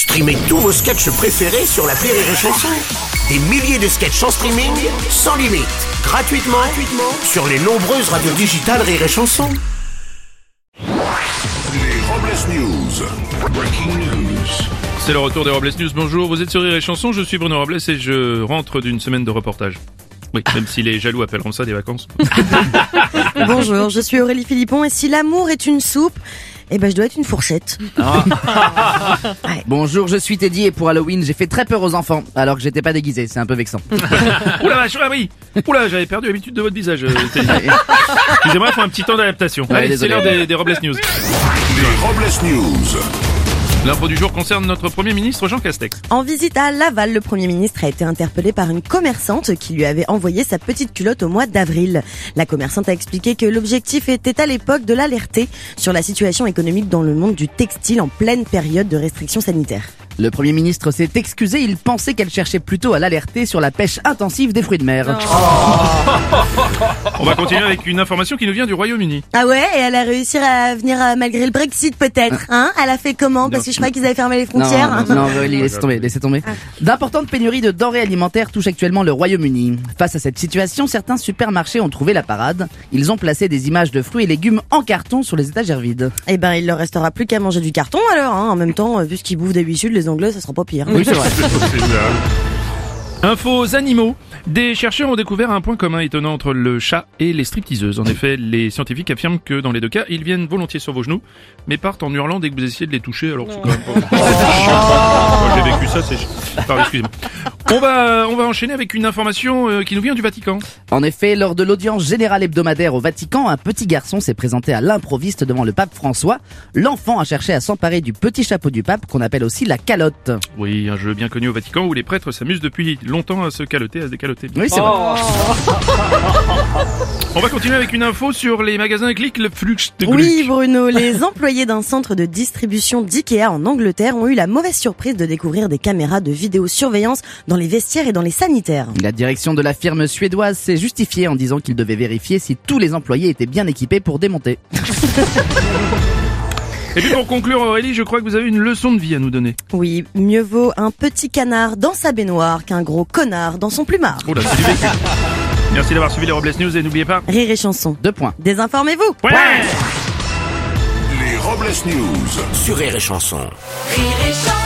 Streamez tous vos sketchs préférés sur la Rire et Chanson. Des milliers de sketchs en streaming, sans limite, gratuitement, gratuitement sur les nombreuses radios digitales Rire et Chanson. Les Robles News. Breaking news. C'est le retour des Robles News. Bonjour, vous êtes sur Rire et Chanson, je suis Bruno Robles et je rentre d'une semaine de reportage. Oui, même si les jaloux appelleront ça des vacances. Bonjour, je suis Aurélie Philippon et si l'amour est une soupe, eh ben je dois être une fourchette. Bonjour, je suis Teddy et pour Halloween, j'ai fait très peur aux enfants alors que j'étais pas déguisé, c'est un peu vexant. Oula vache, ah oui Oula, j'avais perdu l'habitude de votre visage. euh, Teddy. Excusez-moi, il faut un petit temps d'adaptation. Allez, c'est l'heure des, des Robles News. Les Robles News. L'info du jour concerne notre Premier ministre Jean Castex. En visite à Laval, le Premier ministre a été interpellé par une commerçante qui lui avait envoyé sa petite culotte au mois d'avril. La commerçante a expliqué que l'objectif était à l'époque de l'alerter sur la situation économique dans le monde du textile en pleine période de restrictions sanitaires. Le Premier ministre s'est excusé, il pensait qu'elle cherchait plutôt à l'alerter sur la pêche intensive des fruits de mer. On va continuer avec une information qui nous vient du Royaume-Uni. Ah ouais, et elle a réussi à venir euh, malgré le Brexit peut-être, hein? Elle a fait comment? Parce que je crois qu'ils avaient fermé les frontières. Non, laissez tomber, laissez tomber. D'importantes pénuries de denrées alimentaires touchent actuellement le Royaume-Uni. Face à cette situation, certains supermarchés ont trouvé la parade. Ils ont placé des images de fruits et légumes en carton sur les étagères vides. Eh ben, il leur restera plus qu'à manger du carton alors. Hein? En même temps, euh, vu ce qu'ils bouffent d'habitude, les Anglais, ça sera pas pire. Oui, c'est vrai. Infos animaux. Des chercheurs ont découvert un point commun étonnant entre le chat et les stripteaseuses. En effet, les scientifiques affirment que dans les deux cas, ils viennent volontiers sur vos genoux, mais partent en hurlant dès que vous essayez de les toucher. Alors c'est quand même pas... Moi, J'ai vécu ça, c'est... Pardon, excusez-moi. On va, on va enchaîner avec une information euh, qui nous vient du Vatican. En effet, lors de l'audience générale hebdomadaire au Vatican, un petit garçon s'est présenté à l'improviste devant le pape François. L'enfant a cherché à s'emparer du petit chapeau du pape qu'on appelle aussi la calotte. Oui, un jeu bien connu au Vatican où les prêtres s'amusent depuis longtemps à se caloter, à se décaloter. Oui, c'est vrai. On va continuer avec une info sur les magasins Click, le flux de Oui. Bruno, les employés d'un centre de distribution d'IKEA en Angleterre ont eu la mauvaise surprise de découvrir des caméras de vidéosurveillance dans les vestiaires et dans les sanitaires. La direction de la firme suédoise s'est justifiée en disant qu'il devait vérifier si tous les employés étaient bien équipés pour démonter. Et puis pour conclure Aurélie, je crois que vous avez une leçon de vie à nous donner. Oui, mieux vaut un petit canard dans sa baignoire qu'un gros connard dans son plumard. Oh là, c'est du vécu. Merci d'avoir suivi les Robles News et n'oubliez pas... Rire et chanson. Deux points. Désinformez-vous. Ouais Les Robles News. Sur Rire et Chanson. Rire et chanson.